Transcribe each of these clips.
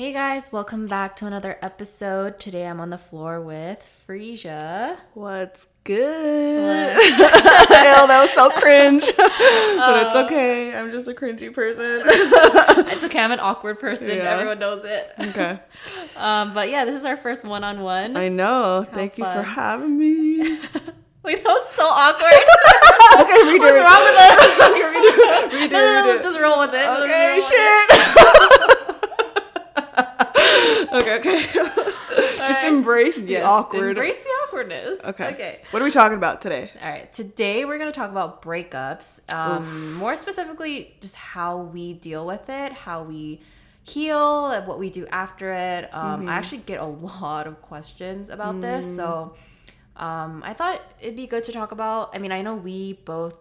Hey guys, welcome back to another episode. Today I'm on the floor with Freesia. What's good? Ew, that was so cringe. but it's okay. I'm just a cringy person. It's okay, I'm an awkward person. Yeah. Everyone knows it. okay. Um, but yeah, this is our first one on one. I know. Thank you for having me. Wait, that was so awkward. okay, redo What's it. wrong with it? Redo it. no, no, no, redo let's just roll with it. Okay, shit. Okay, okay. Just Alright. embrace the Yes, awkward. Embrace the awkwardness. okay. Okay. What are we talking about today? All right. Today we're going to talk about breakups. Um, more specifically, just how we deal with it, how we heal, and what we do after it. Um, I actually get a lot of questions about this, so um, I thought it'd be good to talk about. I mean, I know we both,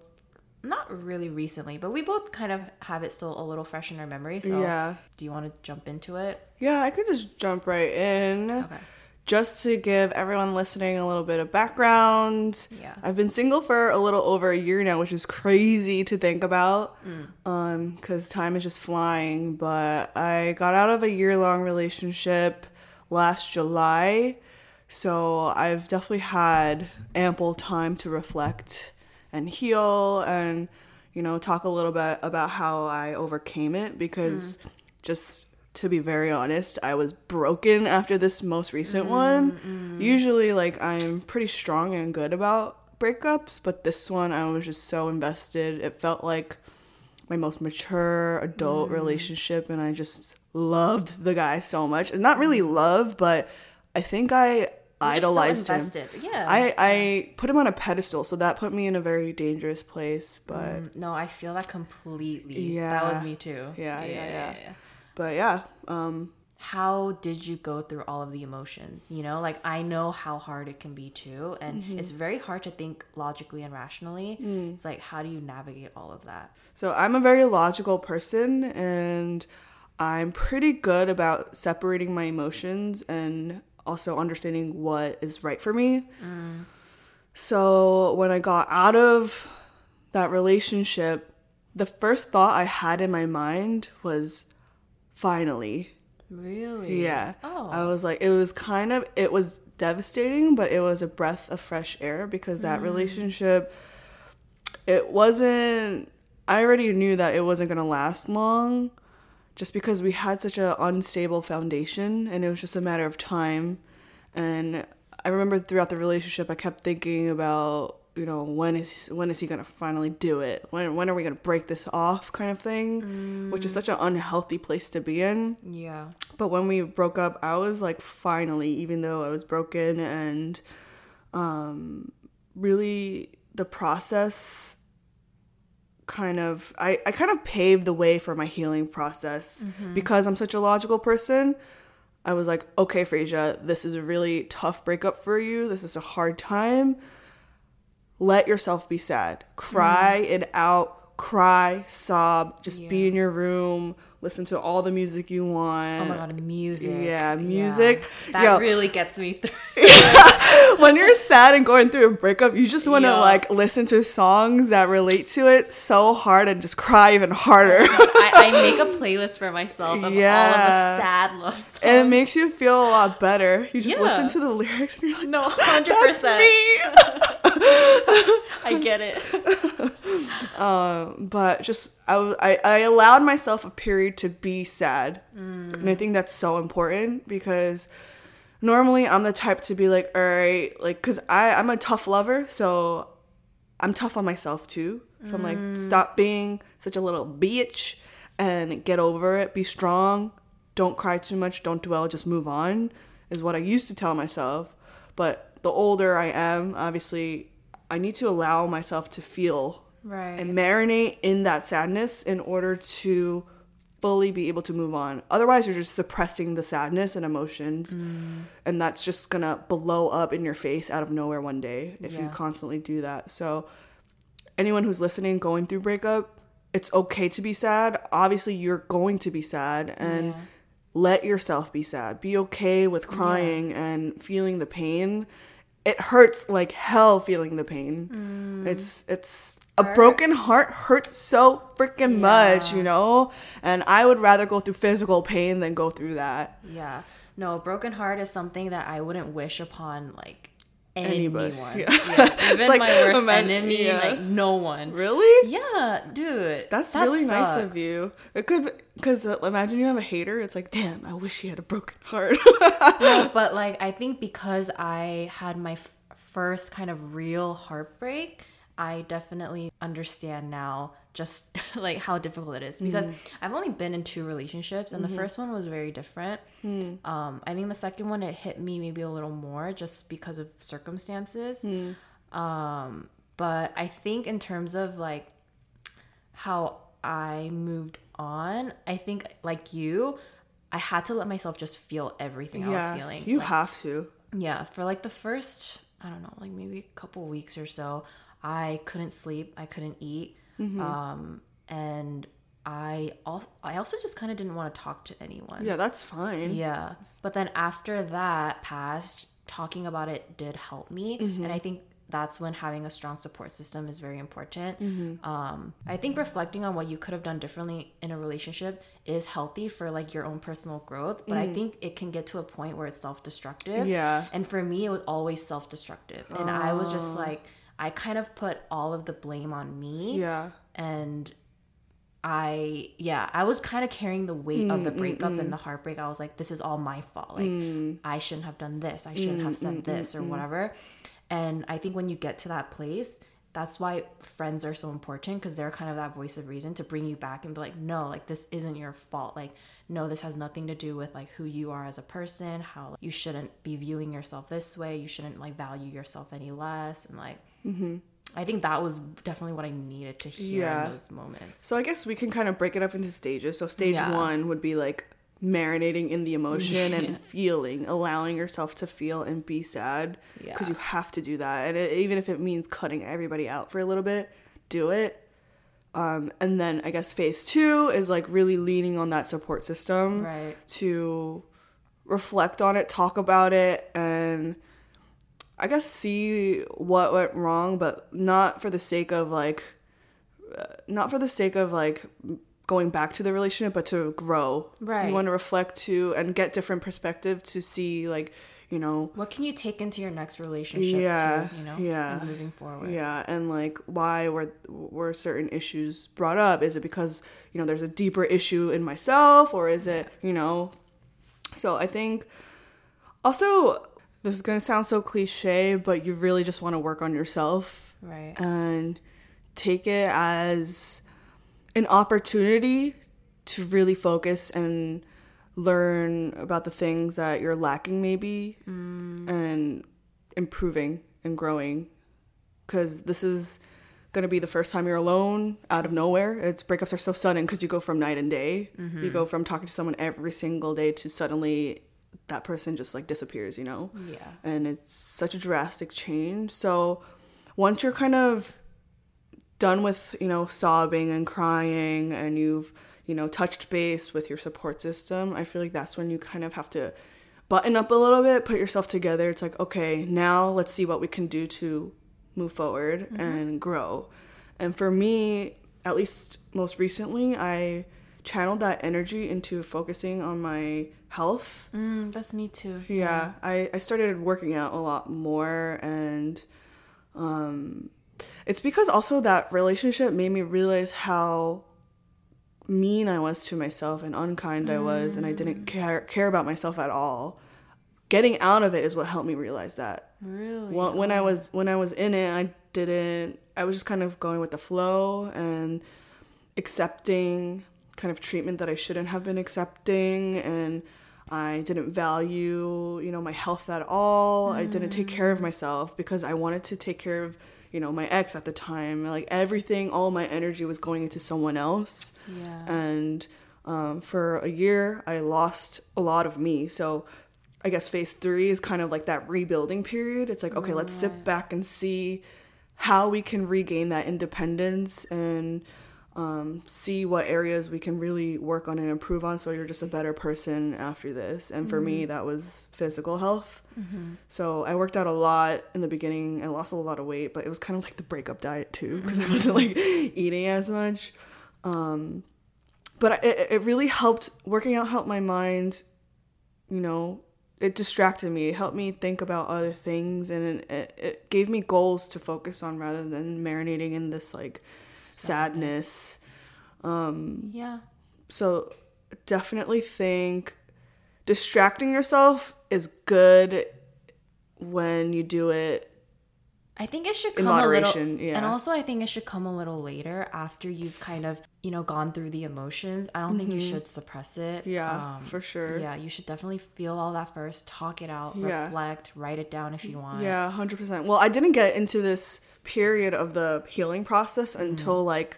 not really recently, but we both kind of have it still a little fresh in our memory. So, Yeah. do you want to jump into it? Yeah, I could just jump right in. Okay. Just to give everyone listening a little bit of background. Yeah. I've been single for a little over a year now, which is crazy to think about. Um, cuz time is just flying, but I got out of a year-long relationship last July. So, I've definitely had ample time to reflect and heal and you know, talk a little bit about how I overcame it because mm. just to be very honest, I was broken after this most recent mm, one. Mm. Usually, like, I'm pretty strong and good about breakups, but this one I was just so invested. It felt like my most mature adult relationship, and I just loved the guy so much. And not really love, but I think I You're just so idolized him. Yeah. I, I put him on a pedestal, so that put me in a very dangerous place. But Mm, no, I feel that completely. Yeah. That was me too. Yeah, yeah, yeah. but yeah, um, how did you go through all of the emotions you know like i know how hard it can be too and Mm-hmm. it's very hard to think logically and rationally Mm. it's like how do you navigate all of that so I'm a very logical person, and I'm pretty good about separating my emotions and also understanding what is right for me. So when I got out of that relationship, the first thought I had in my mind was, finally. really Yeah. oh I was like, it was kind of, it was devastating, but it was a breath of fresh air because Mm. that relationship, it wasn't, I already knew that it wasn't going to last long just because we had such an unstable foundation and it was just a matter of time. And I remember throughout the relationship, I kept thinking about, you know, when is when is he gonna finally do it? When when are we gonna break this off, kind of thing, which is such an unhealthy place to be in. yeah But when we broke up, I was like, finally, even though I was broken and um, really the process kind of, I, I kind of paved the way for my healing process mm-hmm. because I'm such a logical person. I was like, okay, Freesia, this is a really tough breakup for you. This is a hard time. Let yourself be sad. Cry mm-hmm. it out. Cry, sob. Just be in your room. Listen to all the music you want. oh my god music Yeah, music. that Yo. really gets me through when you're sad and going through a breakup, you just want to Yeah. like listen to songs that relate to it so hard and just cry even harder. I, I make a playlist for myself of all of the Yeah. sad love songs and it makes you feel a lot better. You just Yeah. listen to the lyrics and you're like, no 100% that's me. i get it Um, but just I, I, I allowed myself a period to be sad. And i mm. think that's so important because normally i'm the type to be like all right like because i i'm a tough lover so i'm tough on myself too. So i'm like mm. stop being such a little bitch and get over it. Be strong. Don't cry too much. Don't dwell. Just move on is what i used to tell myself. But the older i am obviously i need to allow myself to feel right and marinate in that sadness in order to fully be able to move on. Otherwise, you're just suppressing the sadness and emotions, mm. and that's just gonna blow up in your face out of nowhere one day if you constantly do that. So, anyone who's listening going through breakup, it's okay to be sad. Obviously, you're going to be sad, and Yeah. let yourself be sad. Be okay with crying and feeling the pain it hurts like hell feeling the pain. Mm. It's it's a broken heart hurts so freaking much, you know? And I would rather go through physical pain than go through that. Yeah. No, a broken heart is something that I wouldn't wish upon like Anybody. anyone. Yeah. Yeah. Even like, my worst imagine- enemy, yeah. like no one. Really? Yeah, dude. That's that really nice of you. It could because uh, imagine you have a hater. It's like, damn, I wish he had a broken heart. No, but like I think because I had my f- first kind of real heartbreak, I definitely understand now just like how difficult it is because I've only been in two relationships and the first one was very different. Um, I think the second one it hit me maybe a little more just because of circumstances. Um, but I think in terms of like how I moved on, I think like you, I had to let myself just feel everything I was feeling. you Like, have to. yeah, for like the first, I don't know, like maybe a couple weeks or so, I couldn't sleep, I couldn't eat, Mm-hmm. um, and I al- I also just kind of didn't want to talk to anyone. Yeah, that's fine. Yeah. But then after that passed, talking about it did help me. Mm-hmm. And I think that's when having a strong support system is very important. Mm-hmm. Um, I think reflecting on what you could have done differently in a relationship is healthy for like your own personal growth. But I think it can get to a point where it's self destructive. Mm. Yeah. And for me, it was always self destructive. And I was just like, I kind of put all of the blame on me Yeah. and I yeah, I was kind of carrying the weight of Mm, the breakup and mm. the heartbreak. I was like, this is all my fault. Like Mm. I shouldn't have done this. I shouldn't have mm, said this or whatever. And I think when you get to that place, that's why friends are so important because they're kind of that voice of reason to bring you back and be like, no, like this isn't your fault. Like, no, this has nothing to do with like who you are as a person, how you shouldn't be viewing yourself this way. You shouldn't like value yourself any less. And like, I think that was definitely what I needed to hear Yeah. in those moments. So I guess we can kind of break it up into stages. So stage Yeah. one would be like marinating in the emotion and feeling, allowing yourself to feel and be sad because Yeah. you have to do that. And it, even if it means cutting everybody out for a little bit, do it. Um, and then I guess phase two is like really leaning on that support system Right. to reflect on it, talk about it, and I guess see what went wrong, but not for the sake of like, uh, not for the sake of like going back to the relationship, but to grow. Right. You want to reflect to and get different perspective to see like, you know, What can you take into your next relationship Yeah, too, you know? yeah. Moving forward. yeah, and like why were were certain issues brought up? Is it because you know there's a deeper issue in myself, or is it you know? So I think also this is gonna sound so cliche, but you really just want to work on yourself Right. and take it as an opportunity to really focus and learn about the things that you're lacking maybe mm. and improving and growing. Because this is going to be the first time you're alone out of nowhere. It's breakups are so sudden because you go from night and day. You mm-hmm. go from talking to someone every single day to suddenly that person just like disappears you know Yeah. and it's such a drastic change. So once you're kind of done with, you know, sobbing and crying and you've, you know, touched base with your support system, I feel like that's when you kind of have to button up a little bit, put yourself together. It's like, okay, now let's see what we can do to move forward mm-hmm. and grow. And for me, at least most recently, I channeled that energy into focusing on my health Mm, that's me too. yeah, I, I started working out a lot more and um it's because also that relationship made me realize how mean I was to myself and unkind I was and I didn't care care about myself at all. Getting out of it is what helped me realize that. Really? When, when I was when I was in it, I didn't I was just kind of going with the flow and accepting kind of treatment that I shouldn't have been accepting and I didn't value, you know, my health at all. I didn't take care of myself because I wanted to take care of, you know, my ex at the time. Like everything, all my energy was going into someone else. Yeah. And um, for a year, I lost a lot of me. So I guess phase three is kind of like that rebuilding period. It's like, okay, let's sit back and see how we can regain that independence and um, see what areas we can really work on and improve on so you're just a better person after this. And for me, that was physical health. So I worked out a lot in the beginning. I lost a lot of weight, but it was kind of like the breakup diet too because I wasn't like eating as much. Um, but it, it really helped, working out helped my mind, you know, it distracted me. It helped me think about other things and it, it gave me goals to focus on rather than marinating in this like sadness. Um, Yeah. So definitely think distracting yourself is good when you do it I think it should In come a little, yeah. and also I think it should come a little later after you've kind of you know gone through the emotions. I don't think you should suppress it. Mm-hmm. Yeah, Um, for sure. Yeah, you should definitely feel all that first, talk it out, Yeah. reflect, write it down if you want. Yeah, hundred percent. Well, I didn't get into this period of the healing process until like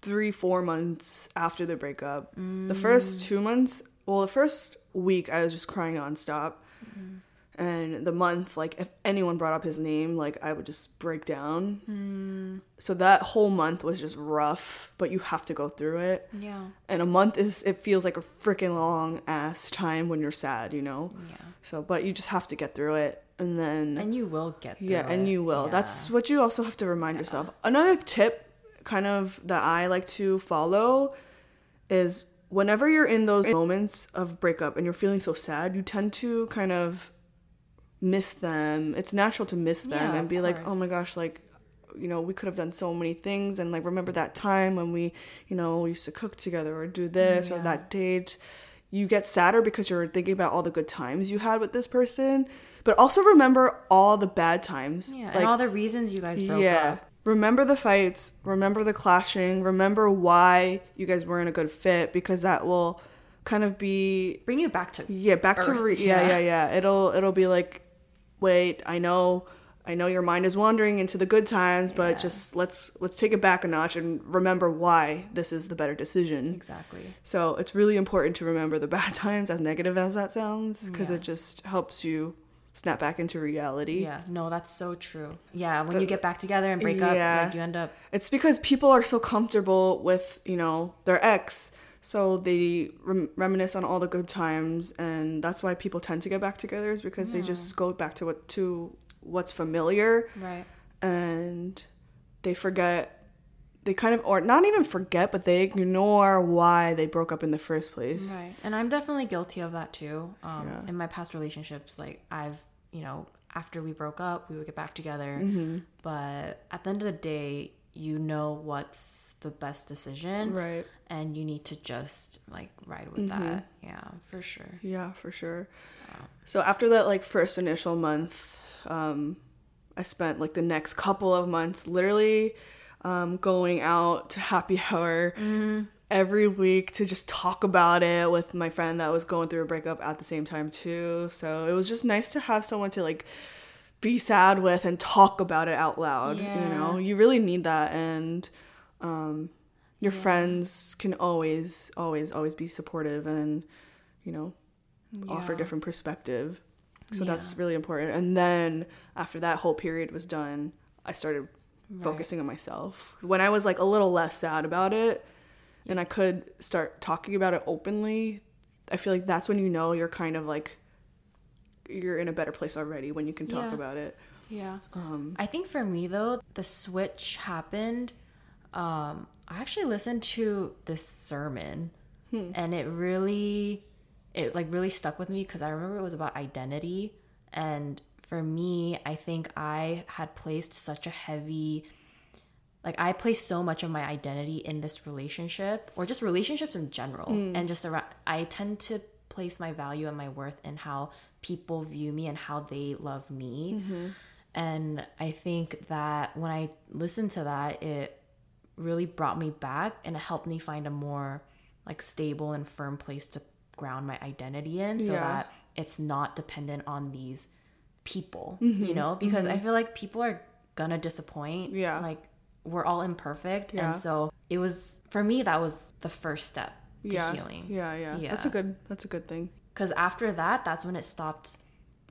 three, four months after the breakup. The first two months, well, the first week, I was just crying nonstop, and the month, like if anyone brought up his name, like I would just break down. Hmm. So that whole month was just rough, but you have to go through it. Yeah. And a month is it feels like a freaking long ass time when you're sad, you know. Yeah. So, but you just have to get through it, and then And you will get through yeah, and you will. Yeah. That's what you also have to remind yourself. Another tip, kind of that I like to follow, is whenever you're in those moments of breakup and you're feeling so sad, you tend to kind of miss them. It's natural to miss them Yeah, and be like, oh my gosh, like you know, we could have done so many things and like remember that time when we, you know, used to cook together or do this or that date. You get sadder because you're thinking about all the good times you had with this person, but also remember all the bad times. Yeah, Like, and all the reasons you guys broke yeah. up. Remember the fights, remember the clashing, remember why you guys weren't a good fit because that will kind of be Bring you back to yeah, back to re- yeah, yeah. yeah, yeah. It'll it'll be like wait, I know I know your mind is wandering into the good times, but just let's let's take it back a notch and remember why this is the better decision. exactly. So, it's really important to remember the bad times as negative as that sounds because Yeah. it just helps you snap back into reality. Yeah, no, that's so true. Yeah, when you get back together and break up, Yeah. like you end up It's because people are so comfortable with, you know, their ex. So they rem- reminisce on all the good times and that's why people tend to get back together is because they just go back to what to what's familiar right. and they forget they kind of or not even forget but they ignore why they broke up in the first place. Right. And I'm definitely guilty of that too. Um, Yeah. In my past relationships, like I've, you know, after we broke up, we would get back together. Mm-hmm. But at the end of the day, you know what's the best decision. Right. And you need to just like ride with Mm-hmm. that. Yeah, for sure. Yeah, for sure. So after that like first initial month, um, I spent like the next couple of months literally um, going out to happy hour every week to just talk about it with my friend that was going through a breakup at the same time too. So it was just nice to have someone to like be sad with and talk about it out loud. You know, you really need that and um, your friends can always, always, always be supportive and you know offer different perspective. So Yeah. that's really important. And then after that whole period was done, I started Right. focusing on myself. When I was like a little less sad about it and I could start talking about it openly, I feel like that's when you know you're kind of like you're in a better place already when you can talk Yeah. about it. Yeah. Um, I think for me though, the switch happened. Um, I actually listened to this sermon, Hmm. and it really, it like really stuck with me because I remember it was about identity, and for me, I think I had placed such a heavy, like I placed so much of my identity in this relationship or just relationships in general, and just around. I tend to place my value and my worth in how people view me and how they love me. And I think that when I listened to that, it really brought me back and it helped me find a more like stable and firm place to ground my identity in so Yeah. that it's not dependent on these people, Mm-hmm. you know? Because I feel like people are gonna disappoint. Yeah. Like we're all imperfect. Yeah. And so it was for me that was the first step to yeah, healing. yeah, yeah, yeah. That's a good. That's a good thing. Because after that, that's when it stopped.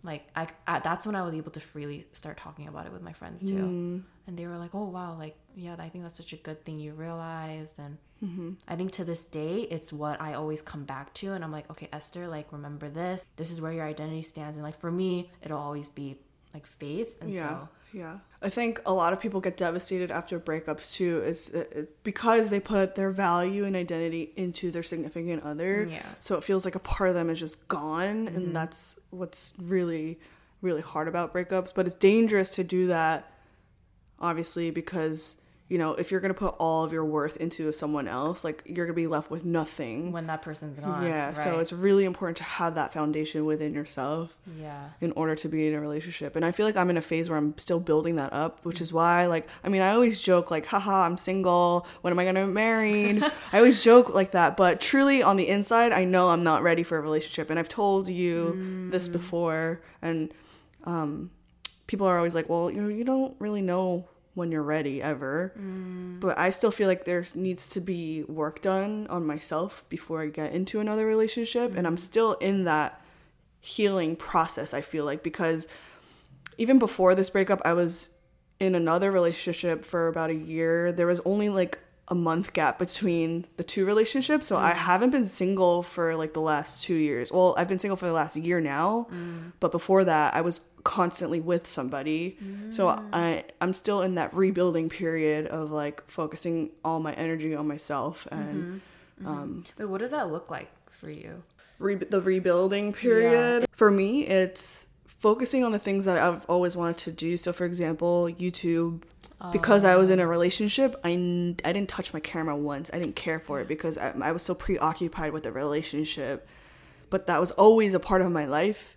Like I, I, that's when I was able to freely start talking about it with my friends too. Mm. and they were like, "Oh wow, like yeah, I think that's such a good thing you realized." And mm-hmm. I think to this day, it's what I always come back to, and I'm like, "Okay, Esther, like remember this. This is where your identity stands." And like for me, it'll always be like faith, and Yeah. so Yeah. I think a lot of people get devastated after breakups too is it- it- because they put their value and identity into their significant other. Mm, yeah. So it feels like a part of them is just gone Mm-hmm. and that's what's really really hard about breakups, but it's dangerous to do that obviously because you know, if you're going to put all of your worth into someone else, like you're going to be left with nothing. when that person's gone, yeah, so it's really important to have that foundation within yourself yeah. in order to be in a relationship. And I feel like I'm in a phase where I'm still building that up, which is why, like, I mean, I always joke, like, haha, I'm single. When am I gonna get married? I always joke like that. But truly, on the inside, I know I'm not ready for a relationship. And I've told you this before. And um, people are always like, well, you know, you don't really know when you're ready ever. Mm. But I still feel like there needs to be work done on myself before I get into another relationship. And I'm mm. still in that healing process, I feel like, because even before this breakup, I was in another relationship for about a year. There was only like a month gap between the two relationships. So I mm. haven't been single for like the last two years. Well, I've been single for the last year now. But before that, I was constantly with somebody. So mm. I I'm still in that rebuilding period of like focusing all my energy on myself and mm-hmm. Mm-hmm. um Wait, what does that look like for you? re- the rebuilding period. For me, it's focusing on the things that I've always wanted to do. So, for example, YouTube. Because I was in a oh. relationship, I, n- I didn't touch my camera once. I didn't care for it because I, I was so preoccupied with the relationship. But that was always a part of my life.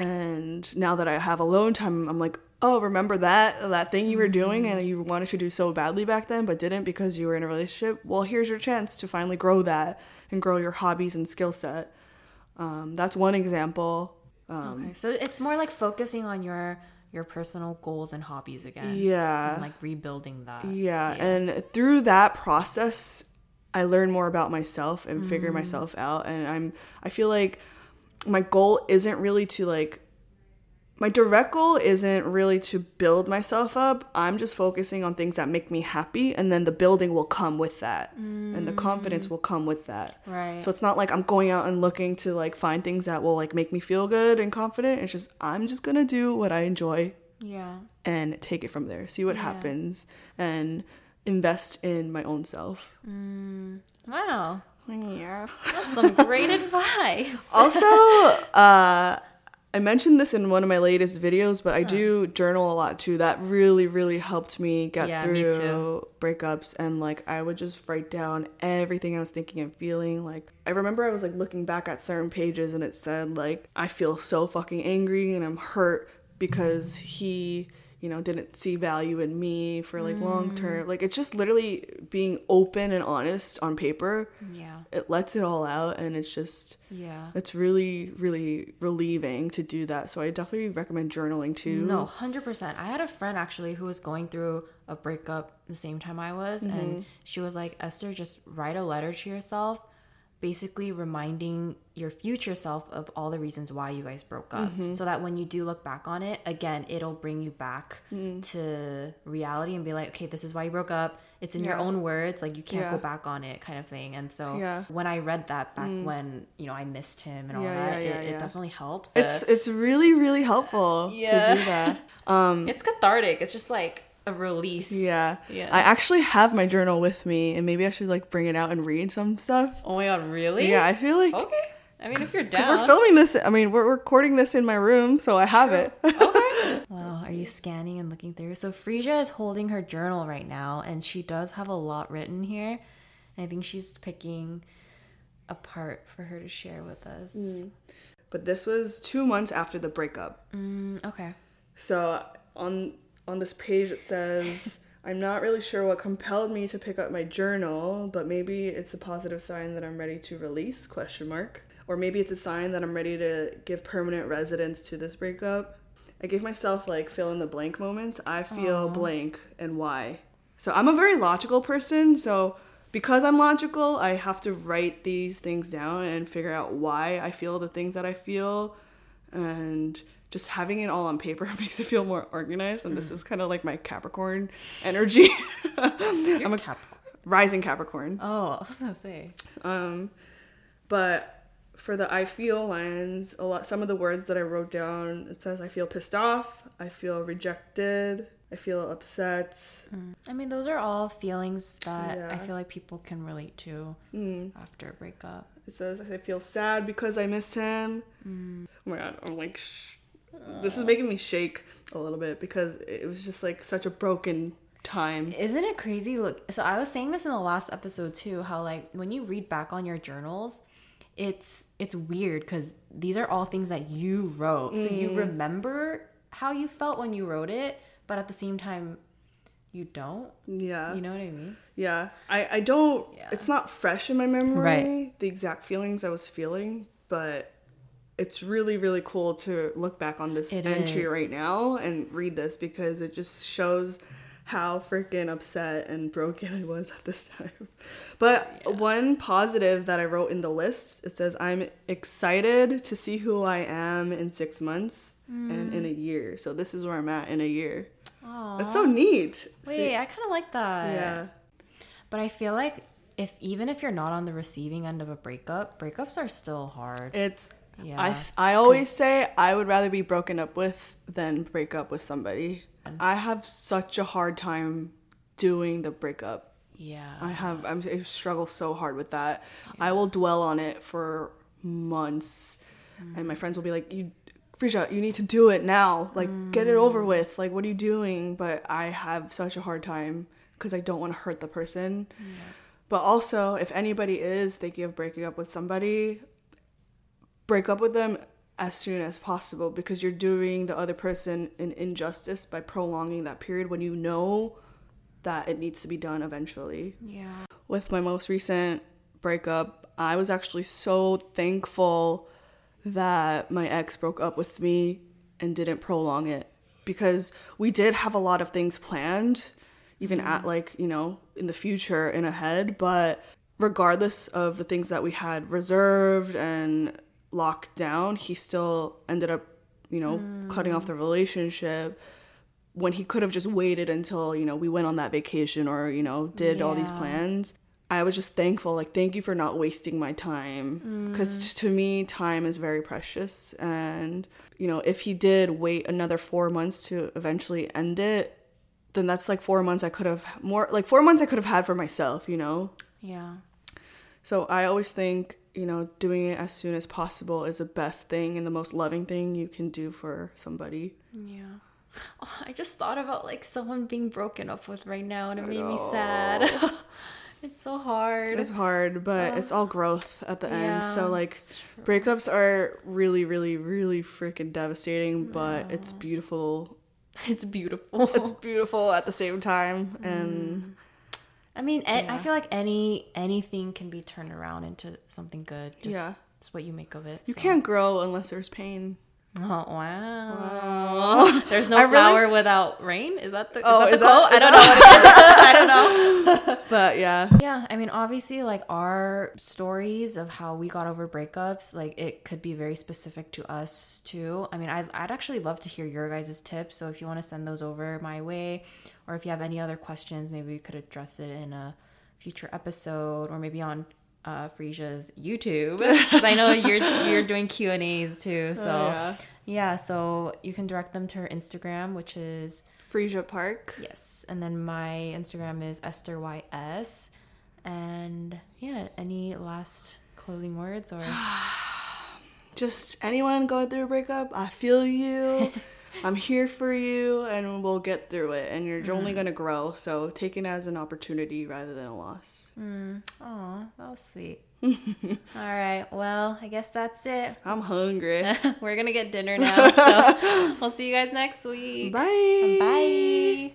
And now that I have alone time, I'm like, oh, remember that that thing you were doing and you wanted to do so badly back then, but didn't because you were in a relationship. Well, here's your chance to finally grow that and grow your hobbies and skill set. Um, that's one example. Um, Okay, so it's more like focusing on your your personal goals and hobbies again. Yeah. and like rebuilding that. yeah, and through that process, I learn more about myself and figure myself out. And I'm, I feel like my goal isn't really to like my direct goal isn't really to build myself up. I'm just focusing on things that make me happy, and then the building will come with that, and the confidence will come with that. Right. So it's not like I'm going out and looking to like find things that will like make me feel good and confident. It's just I'm just gonna do what I enjoy yeah. and take it from there. See what happens and invest in my own self. Mm. Wow. Yeah. Some great advice. also, uh, I mentioned this in one of my latest videos, but I do journal a lot too. That really, really helped me get Yeah, through too. breakups. And like, I would just write down everything I was thinking and feeling. Like, I remember I was like looking back at certain pages and it said, like, I feel so fucking angry and I'm hurt because he you know didn't see value in me for like long term like it's just literally being open and honest on paper Yeah. it lets it all out and it's just Yeah. it's really really relieving to do that so i definitely recommend journaling too No, hundred percent. I had a friend actually who was going through a breakup the same time I was, Mm-hmm. and she was like, "Esther, just write a letter to yourself, basically reminding your future self of all the reasons why you guys broke up, Mm-hmm. so that when you do look back on it, again, it'll bring you back Mm. to reality and be like, okay, this is why you broke up. It's in your own words, like you can't Yeah. go back on it, kind of thing. And so Yeah. when I read that back when you know I missed him and all Yeah, that, yeah, yeah, it, yeah. it definitely helps. it's it's really really helpful Yeah. to do that um it's cathartic. It's just like a release. yeah Yeah. i actually have my journal with me and maybe i should like bring it out and read some stuff Oh my god, really? yeah i feel like Okay. I mean, if you're because we're filming this i mean we're recording this in my room so i have it okay. Wow, are you scanning and looking through? So Freesia is holding her journal right now, and she does have a lot written here. And I think she's picking a part for her to share with us. but this was two months after the breakup Mm, okay. So on on this page it says I'm not really sure what compelled me to pick up my journal, but maybe it's a positive sign that I'm ready to release question mark or maybe it's a sign that I'm ready to give permanent residence to this breakup. I give myself like fill in the blank moments. I feel blank and why. So I'm a very logical person, so because I'm logical, I have to write these things down and figure out why I feel the things that I feel and just having it all on paper makes it feel more organized. And this is kind of like my Capricorn energy. I'm a Cap- rising Capricorn. oh, I was gonna say. Um, but for the I feel lines, a lot some of the words that I wrote down, it says I feel pissed off, I feel rejected, I feel upset. I mean, those are all feelings that I feel like people can relate to Mm. after a breakup. It says I feel sad because I miss him. Mm. Oh my god, I'm like, sh- this is making me shake a little bit because it was just like such a broken time. Isn't it crazy? Look, so I was saying this in the last episode too. How like when you read back on your journals, it's it's weird because these are all things that you wrote, so you mm. remember how you felt when you wrote it, but at the same time, you don't. Yeah. You know what I mean? Yeah, I, I don't, Yeah. it's not fresh in my memory, Right. the exact feelings I was feeling, but it's really, really cool to look back on this It entry is. right now and read this because it just shows how freaking upset and broken I was at this time. But one positive that I wrote in the list, it says, I'm excited to see who I am in six months and in a mm. year. So this is where I'm at in a year. Oh, It's so neat. wait, See- I kind of like that. yeah. But I feel like if even if you're not on the receiving end of a breakup, breakups are still hard. It's Yeah. I I always say I would rather be broken up with than break up with somebody. I have such a hard time doing the breakup. yeah. I have I'm, I struggle so hard with that. I will dwell on it for months, and my mm. friends will be like, "You, Freesia, you need to do it now. Like, get it over mm. with. Like, what are you doing?" But I have such a hard time because I don't want to hurt the person. But also, if anybody is thinking of breaking up with somebody, break up with them as soon as possible because you're doing the other person an injustice by prolonging that period when you know that it needs to be done eventually. yeah. With my most recent breakup, I was actually so thankful that my ex broke up with me and didn't prolong it because we did have a lot of things planned even mm-hmm. at like you know in the future and ahead but regardless of the things that we had reserved and locked down he still ended up you know cutting off the relationship when he could have just waited until you know we went on that vacation or you know did all these plans. I was just thankful like thank you for not wasting my time. Because Mm. to me time is very precious and you know if he did wait another four months to eventually end it then that's like four months i could have more like four months i could have had for myself you know? Yeah. so I always think, you know, doing it as soon as possible is the best thing and the most loving thing you can do for somebody. Yeah. Oh, I just thought about like someone being broken up with right now and it made me sad. it's so hard. It's hard, but it's all growth at the end. So like breakups are really, really, really freaking devastating, but it's beautiful. It's beautiful. It's beautiful at the same time. Mm. And I mean, a- I Yeah. feel like any anything can be turned around into something good. Just, Yeah. It's what you make of it. you so. can't grow unless there's pain. Oh wow! There's no I really- flower without rain. Is that the, is Oh, that the is that- quote? I don't know what it is. I don't know. But yeah. Yeah, I mean, obviously, like our stories of how we got over breakups, like it could be very specific to us too. I mean, I'd, I'd actually love to hear your guys' tips. So if you want to send those over my way, or if you have any other questions, maybe we could address it in a future episode, or maybe on uh, Freesia's YouTube, because I know you're you're doing Q and A's too. So Oh, yeah. yeah, so you can direct them to her Instagram, which is Freesia Park. Yes, and then my Instagram is Esther YS. And yeah, any last closing words or just anyone going through a breakup, I feel you. I'm here for you and we'll get through it. And you're only going to grow. So take it as an opportunity rather than a loss. Mm. oh, that was sweet. All right, well, I guess that's it. I'm hungry. We're gonna get dinner now, so we'll see you guys next week. Bye. Bye.